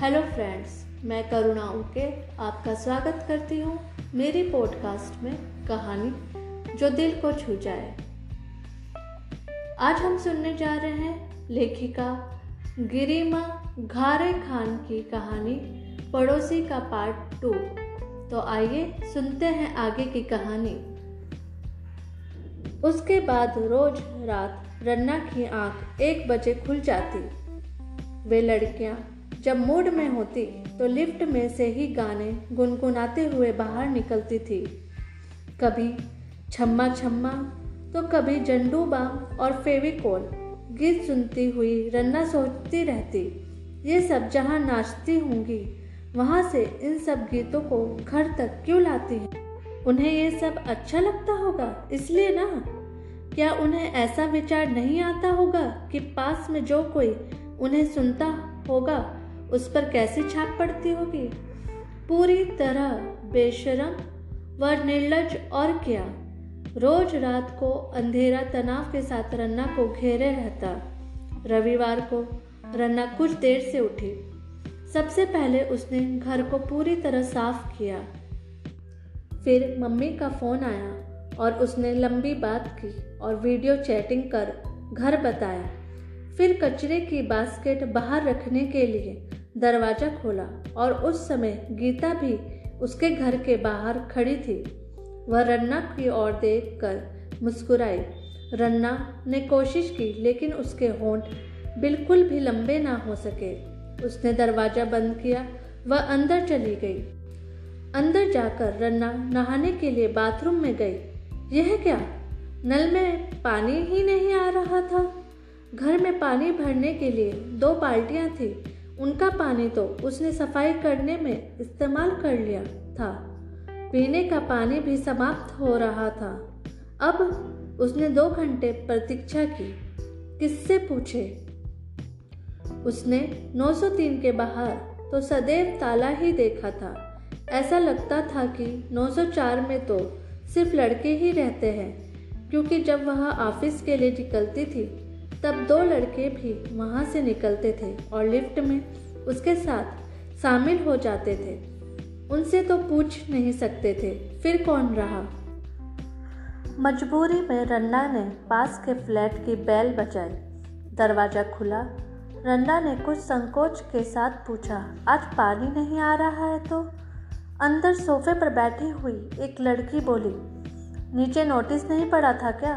Hello friends मैं करुणा उके आपका स्वागत करती हूँ मेरी पॉडकास्ट में कहानी जो दिल को छू जाए। आज हम सुनने जा रहे हैं लेखिका गिरिमा घारे खान की कहानी पड़ोसी का पार्ट टू तो आइए सुनते हैं आगे की कहानी। उसके बाद रोज रात रन्ना की आँख एक बजे खुल जाती। वे लड़कियाँ जब मूड में होती तो लिफ्ट में से ही गाने गुनगुनाते हुए बाहर निकलती थी। कभी छम्मा छम्मा तो कभी जंडू बाम और फेविकोल, गीत सुनती हुई रन्ना सोचती रहती, ये सब जहाँ नाचती होंगी, वहाँ से इन सब गीतों को घर तक क्यों लाती हैं? उन्हें ये सब अच्छा लगता होगा, इसलिए ना? क्या उन्हें ऐसा विचार नहीं आता होगा कि पास में जो कोई उन्हें सुनता होगा उस पर कैसी छाप पड़ती होगी? पूरी तरह बेशरम व निर्लज और क्या? रोज रात को अंधेरा तनाव के साथ रन्ना को घेरे रहता। रविवार को रन्ना कुछ देर से उठी। सबसे पहले उसने घर को पूरी तरह साफ़ किया। फिर मम्मी का फ़ोन आया और उसने लंबी बात की और वीडियो चैटिंग कर घर बताया। फिर कचरे की बास्केट बाहर रखने के लिए दरवाज़ा खोला और उस समय गीता भी उसके घर के बाहर खड़ी थी। वह रन्ना की ओर देखकर मुस्कुराई। रन्ना ने कोशिश की, लेकिन उसके होंठ बिल्कुल भी लंबे ना हो सके। उसने दरवाज़ा बंद किया, वह अंदर चली गई। अंदर जाकर रन्ना नहाने के लिए बाथरूम में गई। यह क्या? नल में पानी ही नहीं आ रहा था? घर में पानी भरने के लिए दो बाल्टियाँ थी। उनका पानी तो उसने सफ़ाई करने में इस्तेमाल कर लिया था। पीने का पानी भी समाप्त हो रहा था। अब उसने दो घंटे प्रतीक्षा की। किससे पूछे? उसने 903 के बाहर तो सदैव ताला ही देखा था। ऐसा लगता था कि 904 में तो सिर्फ़ लड़के ही रहते हैं, क्योंकि जब वह ऑफ़िस के लिए निकलती थी तब दो लड़के भी वहाँ से निकलते थे और लिफ्ट में उसके साथ शामिल हो जाते थे। उनसे तो पूछ नहीं सकते थे। फिर कौन रहा? मजबूरी में रन्ना ने पास के फ्लैट की बैल बजाई। दरवाज़ा खुला। रन्ना ने कुछ संकोच के साथ पूछा, आज पानी नहीं आ रहा है तो? अंदर सोफे पर बैठी हुई एक लड़की बोली, नीचे नोटिस नहीं पड़ा था क्या?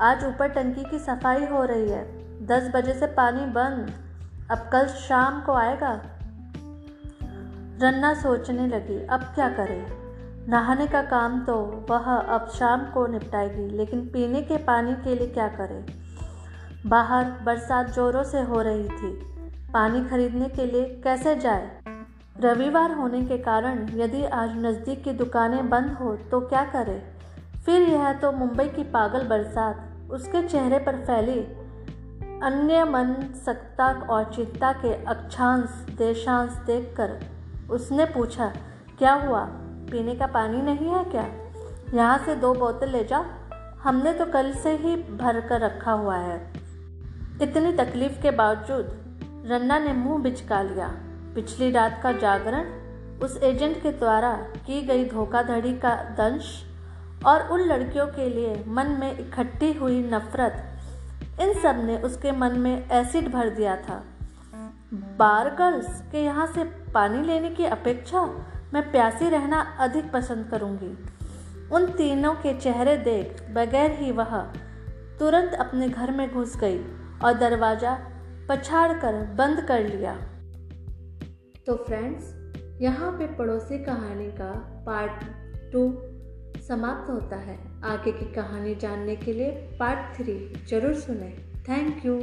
आज ऊपर टंकी की सफ़ाई हो रही है। दस बजे से पानी बंद। अब कल शाम को आएगा। रन्ना सोचने लगी, अब क्या करे? नहाने का काम तो वह अब शाम को निपटाएगी, लेकिन पीने के पानी के लिए क्या करे? बाहर बरसात जोरों से हो रही थी। पानी खरीदने के लिए कैसे जाए? रविवार होने के कारण यदि आज नज़दीक की दुकानें बंद हो तो क्या करे? फिर यह तो मुंबई की पागल बरसात, उसके चेहरे पर फैली अन्य मन सकता और चिंता के अक्षांश, देशांश देखकर उसने पूछा, क्या हुआ? पीने का पानी नहीं है क्या? यहाँ से दो बोतल ले जाओ। हमने तो कल से ही भर कर रखा हुआ है। इतनी तकलीफ़ के बावजूद रन्ना ने मुँह बिचका लिया। पिछली रात का जागरण उस एजेंट के द्वारा की गई धोखाधड़ी का दंश और उन लड़कियों के लिए मन में इकट्ठी हुई नफरत। इन सबने उसके मन में एसिड भर दिया था। बार गर्ल्स के यहाँ से पानी लेने की अपेक्षा मैं प्यासी रहना अधिक पसंद करूँगी। उन तीनों के चेहरे देख बगैर ही वह तुरंत अपने घर में घुस गई और दरवाज़ा पछाड़ कर बंद कर लिया। तो फ्रेंड्स यहाँ पे पड़ोसी कहानी का पार्ट टू समाप्त होता है। आगे की कहानी जानने के लिए पार्ट थ्री ज़रूर सुने। Thank you